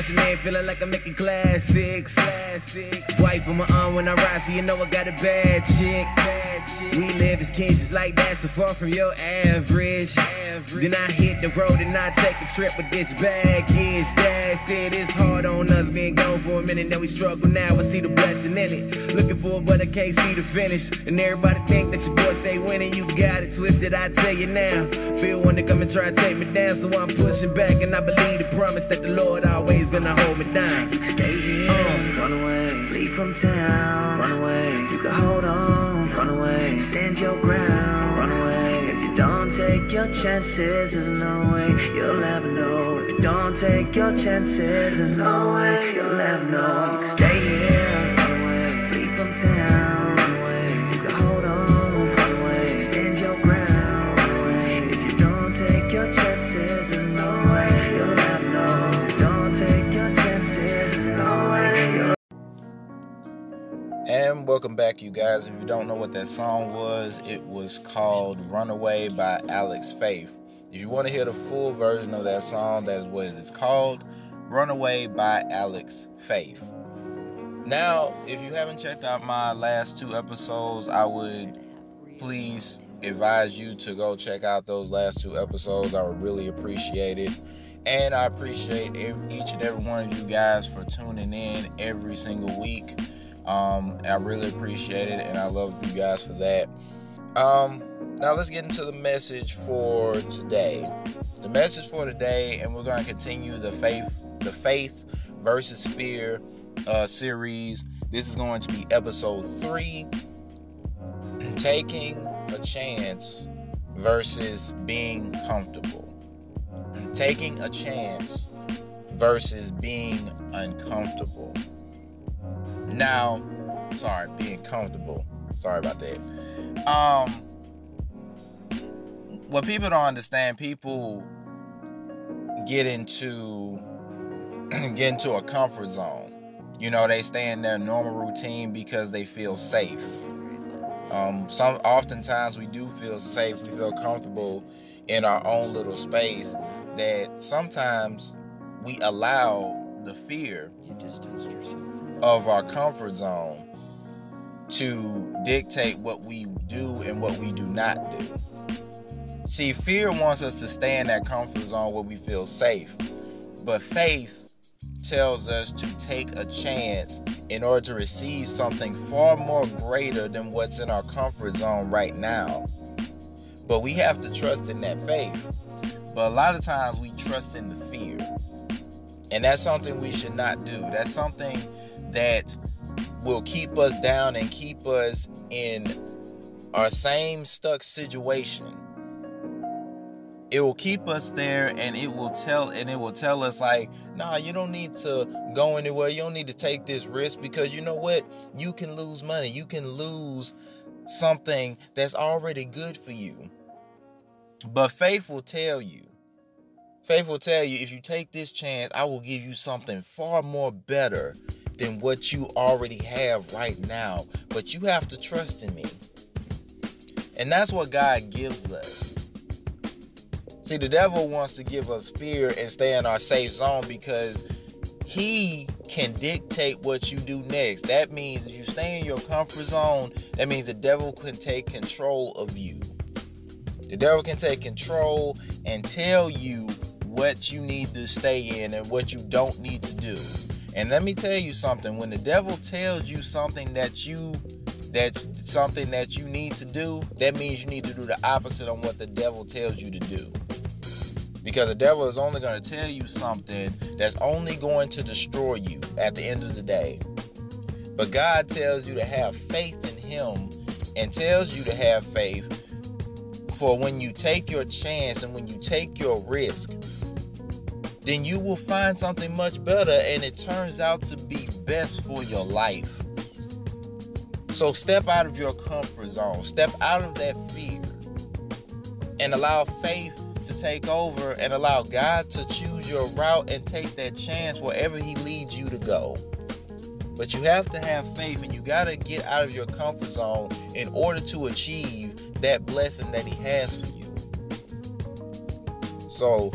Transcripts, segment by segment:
Got your feeling like I'm making classics. classics. Wife on my arm when I ride, so you know I got a bad chick. Bad chick. We live as kings, just like that, so far from your average. average. Then I hit the road and I take a trip with this baggage. That's it, it's hard on us being gone for a minute. Now we struggle now, I see the blessing in it. Looking for it, but I can't see the finish. And everybody think that your boy stay winning, you got it twisted, I tell you now. Feel one to come and try to take me down, so I'm pushing back, and I believe the promise that the Lord always gonna hold me down. You can stay here, Uh. run away, flee from town, run away. You can hold on, run away, stand your ground, run away. If you don't take your chances, there's no way you'll ever know. If you don't take your chances, there's no way you'll ever know. You can stay here, run away, flee from town, And welcome back, you guys. If you don't know what that song was, it was called Runaway by Alex Faith. If you want to hear the full version of that song, that is what it's called Runaway by Alex Faith. Now, if you haven't checked out my last two episodes, I would please advise you to go check out those last two episodes. I would really appreciate it. And I appreciate each and every one of you guys for tuning in every single week. Um, I really appreciate it, and I love you guys for that. Um, now let's get into the message for today. The message for today, and we're going to continue the faith, the faith versus fear uh, series. This is going to be episode three. Taking a chance versus being comfortable. Taking a chance versus being uncomfortable. Now, sorry, being comfortable. Sorry about that. Um, what people don't understand, people get into get into a comfort zone. You know, they stay in their normal routine because they feel safe. Um, some oftentimes we do feel safe, we feel comfortable in our own little space. That sometimes we allow the fear of our comfort zone to dictate what we do and what we do not do. See, fear wants us to stay in that comfort zone where we feel safe, but faith tells us to take a chance in order to receive something far more greater than what's in our comfort zone right now. But we have to trust in that faith. But a lot of times we trust in the fear. And that's something we should not do. That's something that will keep us down and keep us in our same stuck situation. It will keep us there and it will tell and it will tell us like, nah, you don't need to go anywhere. You don't need to take this risk because you know what? You can lose money. You can lose something that's already good for you. But faith will tell you. Faith will tell you if you take this chance, I will give you something far more better than what you already have right now. But you have to trust in me. And that's what God gives us. See, the devil wants to give us fear and stay in our safe zone because he can dictate what you do next. That means if you stay in your comfort zone, that means the devil can take control of you. The devil can take control and tell you what you need to stay in and what you don't need to do. And let me tell you something, when the devil tells you something that you that something that you need to do, that means you need to do the opposite on what the devil tells you to do. Because the devil is only going to tell you something that's only going to destroy you at the end of the day. But God tells you to have faith in him and tells you to have faith for when you take your chance and when you take your risk, then you will find something much better and it turns out to be best for your life. So step out of your comfort zone, step out of that fear, and allow faith to take over and allow God to choose your route and take that chance wherever He leads you to go. But you have to have faith and you got to get out of your comfort zone in order to achieve that blessing that He has for you. So,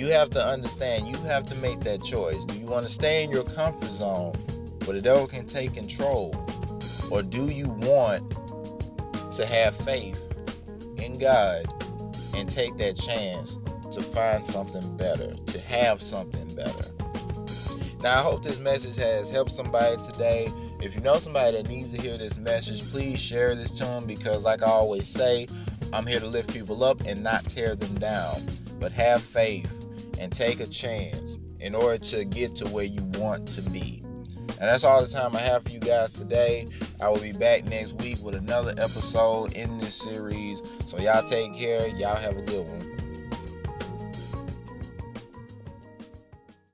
you have to understand, you have to make that choice. Do you want to stay in your comfort zone where the devil can take control? Or do you want to have faith in God and take that chance to find something better, to have something better? Now, I hope this message has helped somebody today. If you know somebody that needs to hear this message, please share this to them because, like I always say, I'm here to lift people up and not tear them down. But have faith and take a chance in order to get to where you want to be. And that's all the time I have for you guys today. I will be back next week with another episode in this series. So y'all take care. Y'all have a good one.